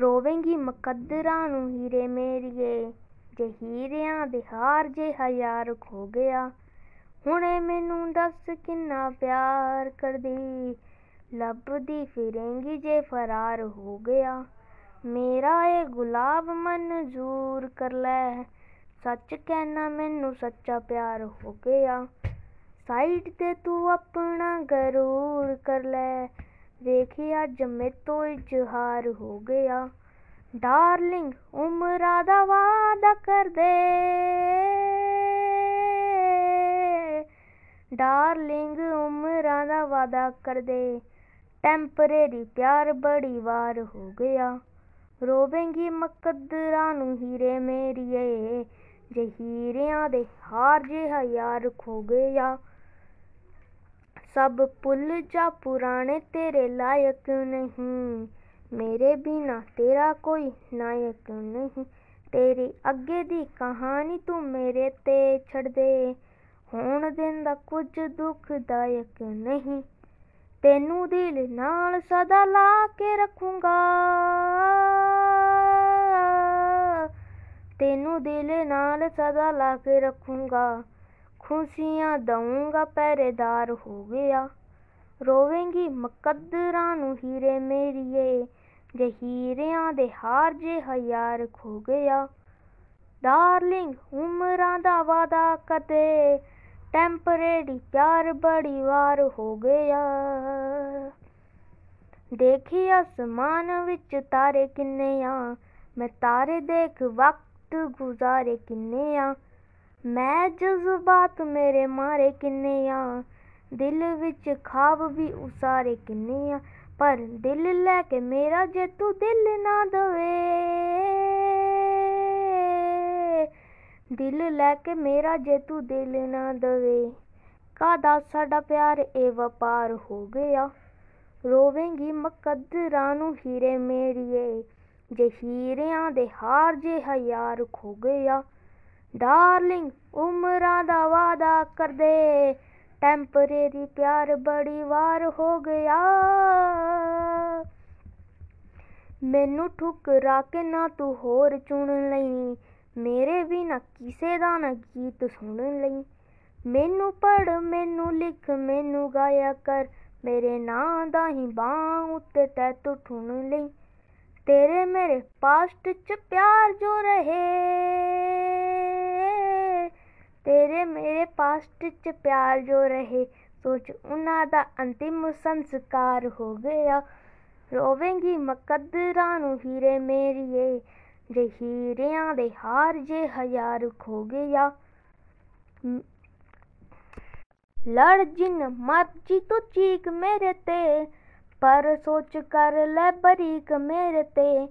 ਰੋਵੇਂਗੀ ਮੁਕੱਦਰਾਂ ਨੂੰ ਹੀਰੇ ਮੇਰੀਏ, ਜੇ ਹੀਰਿਆਂ ਦੇ ਹਾਰ ਜਿਹਾ ਯਾਰ ਖੋ ਗਿਆ। ਹੁਣੇ ਮੈਨੂੰ ਦੱਸ ਕਿੰਨਾ ਪਿਆਰ ਕਰਦੀ, ਲੱਭਦੀ ਫਿਰੇਂਗੀ ਜੇ ਫਰਾਰ ਹੋ ਗਿਆ। ਮੇਰਾ ਏ ਗੁਲਾਬ ਮਨਜ਼ੂਰ ਕਰ ਲੈ, ਸੱਚ ਕਹਿਣਾ ਮੈਨੂੰ ਸੱਚਾ ਪਿਆਰ ਹੋ ਗਿਆ। ਸਾਈਡ ਤੇ ਤੂੰ ਆਪਣਾ ਗਰੂਰ ਕਰ ਲੈ ਵੇਖੀ ਅੱਜ ਮੇਤੋਂ ਇਜ਼ਹਾਰ ਹੋ ਗਿਆ। ਡਾਰਲਿੰਗ ਉਮਰਾਂ ਦਾ ਵਾਦਾ ਕਰਦੇ। ਡਾਰਲਿੰਗ ਉਮਰਾਂ ਦਾ ਵਾਦਾ ਕਰਦੇ। ਟੈਂਪਰੇਰੀ ਪਿਆਰ ਬੜੀ ਵਾਰ ਹੋ ਗਿਆ। ਰੋਵੇਂਗੀ ਮੁਕੱਦਰਾਂ ਨੂੰ ਹੀਰੇ ਮੇਰੀਏ। ਜੇ ਹੀਰਿਆਂ ਦੇ ਹਾਰ ਜਿਹਾ ਯਾਰ ਖੋ ਗਿਆ। ਸਭ ਭੁੱਲ ਜਾ ਪੁਰਾਣੇ ਤੇਰੇ ਲਾਇਕ ਨਹੀਂ। ਮੇਰੇ ਬਿਨਾ ਤੇਰਾ ਕੋਈ ਨਾਇਕ ਨਹੀਂ। ਤੇਰੀ ਅੱਗੇ ਦੀ ਕਹਾਣੀ ਤੂੰ ਮੇਰੇ ਤੇ ਛੱਡ ਦੇ। ਹੋਣ ਦਿੰਦਾ ਕੁਝ ਦੁਖਦਾਇਕ ਨਹੀਂ। ਤੈਨੂੰ ਦਿਲ ਨਾਲ ਸਦਾ ਲਾ ਕੇ ਰੱਖੂੰਗਾ। ਤੈਨੂੰ ਦਿਲ ਨਾਲ ਸਦਾ ਲਾ ਕੇ ਰੱਖੂੰਗਾ। ਖੁਸ਼ੀਆਂ ਦਊਂਗਾ, ਪਹਿਰੇਦਾਰ ਹੋ ਗਿਆ। ਰੋਵੇਂਗੀ ਮੁਕੱਦਰਾਂ ਨੂੰ ਹੀਰੇ ਮੇਰੀਏ, ਜੇ ਹੀਰਿਆਂ ਦੇ ਹਾਰ ਜਿਹਾ ਯਾਰ ਖੋ ਗਿਆ। ਡਾਰਲਿੰਗ, ਉਮਰਾਂ ਦਾ ਵਾਦਾ ਕਰਦੇ ਟੈਂਪਰੇਰੀ ਪਿਆਰ ਬੜੀ ਵਾਰ ਹੋ ਗਿਆ। ਦੇਖੀ ਅਸਮਾਨ ਵਿੱਚ ਤਾਰੇ ਕਿੰਨੇ ਆ, ਮੈਂ ਤਾਰੇ ਦੇਖ ਵਕਤ ਗੁਜ਼ਾਰੇ ਕਿੰਨੇ ਆ। ਮੈਂ ਜਜ਼ਬਾਤ ਮੇਰੇ ਮਾਰੇ ਕਿੰਨੇ ਆ। ਦਿਲ ਵਿੱਚ ਖਾਬ ਵੀ ਉਸਾਰੇ ਕਿੰਨੇ ਆ। ਪਰ ਦਿਲ ਲੈ ਕੇ ਮੇਰਾ ਜੇ ਤੂੰ ਦਿਲ ਨਾ ਦਵੇ। ਦਿਲ ਲੈ ਕੇ ਮੇਰਾ ਜੇ ਤੂੰ ਦਿਲ ਨਾ ਦਵੇ। ਕਾਦਾ ਸਾਡਾ ਪਿਆਰ ਇਹ ਵਪਾਰ ਹੋ ਗਿਆ। ਰੋਵੇਂਗੀ ਮੁਕੱਦਰਾਂ ਨੂੰ ਹੀਰੇ ਮੇਰੀਏ। ਜੇ ਹੀਰਿਆਂ ਦੇ ਹਾਰ ਜਿਹਾ ਯਾਰ ਖੋ ਗਿਆ। ਡਾਰਲਿੰਗ ਉਮਰਾਂ ਦਾ ਵਾਦਾ ਕਰਦੇ। ਟੈਂਪਰੇਰੀ ਪਿਆਰ ਬੜੀ ਵਾਰ ਹੋ ਗਿਆ। ਮੈਨੂੰ ਠੁਕਰਾ ਕੇ ਨਾ ਤੂੰ ਹੋਰ ਚੁਣ ਲਈ। ਮੇਰੇ ਵੀ ਨਾ ਕਿਸੇ ਦਾ ਨਾ ਗੀਤ ਸੁਣ ਲਈ। ਮੈਨੂੰ ਪੜ ਮੈਨੂੰ ਲਿਖ, ਮੈਨੂੰ ਗਾਇਆ ਕਰ। ਮੇਰੇ ਨਾਂ ਦਾ ਹੀ ਬਾਂ ਉੱਤੇ ਟੈਟੂ ਠੁਣ ਲਈ। ਤੇਰੇ ਮੇਰੇ ਪਾਸਟ ਚ ਪਿਆਰ ਜੋ ਰਹੇ। ਮੇਰੇ ਪਾਸਟ ਚ ਪਿਆਰ ਜੋ ਰਹੇ, ਸੋਚ ਉਹਨਾਂ ਦਾ ਅੰਤਿਮ ਸੰਸਕਾਰ ਹੋ ਗਿਆ। ਰੋਵੇਂਗੀ ਮੁਕੱਦਰਾਂ ਨੂੰ ਹੀਰੇ ਮੇਰੀਏ, ਜੇ ਹੀਰਿਆਂ ਦੇ ਹਾਰ ਜੇ ਹਜ਼ਾਰ ਖੋ ਗਿਆ। ਲੜ ਜਿਨ ਮਰਜ਼ੀ ਤੂੰ ਚੀਕ ਮੇਰੇ ਤੇ, ਪਰ ਸੋਚ ਕਰ ਲੈ ਬਰੀਕ ਮੇਰੇ ਤੇ।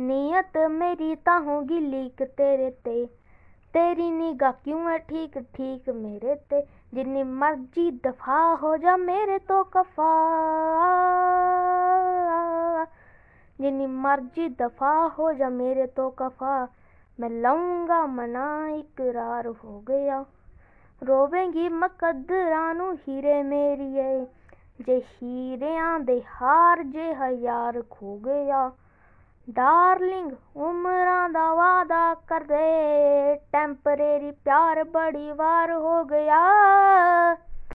ਨੀਅਤ ਮੇਰੀ ਤਾਂ ਹੋਗੀ ਲੀਕ ਤੇਰੇ ਤੇ। ਤੇਰੀ ਨਿਗਾਹ ਕਿਉਂ ਹੈ ਠੀਕ ਠੀਕ ਮੇਰੇ ਤੇ ਜਿੰਨੀ ਮਰਜ਼ੀ ਦਫਾ ਹੋ ਜਾ ਮੇਰੇ ਤੋਂ ਕਫਾ ਜਿੰਨੀ ਮਰਜ਼ੀ ਦਫਾ ਹੋ ਜਾ ਮੇਰੇ ਤੋਂ ਕਫਾ ਮੈਂ ਲਾਉਂਗਾ ਮਨਾ ਇਕਰਾਰ ਹੋ ਗਿਆ ਰੋਵੇਂਗੀ ਮੁਕੱਦਰਾਂ ਨੂੰ ਹੀਰੇ ਮੇਰੀਏ ਜੇ ਹੀਰਿਆਂ ਦੇ ਹਾਰ ਜੇ ਹਜ਼ਾਰ ਖੋ ਗਿਆ ਡਾਰਲਿੰਗ ਉਮਰਾਂ ਦਾ ਵਾਦਾ ਕਰਦੇ ਟੈਂਪਰੇਰੀ ਪਿਆਰ ਬੜੀ ਵਾਰ ਹੋ ਗਿਆ।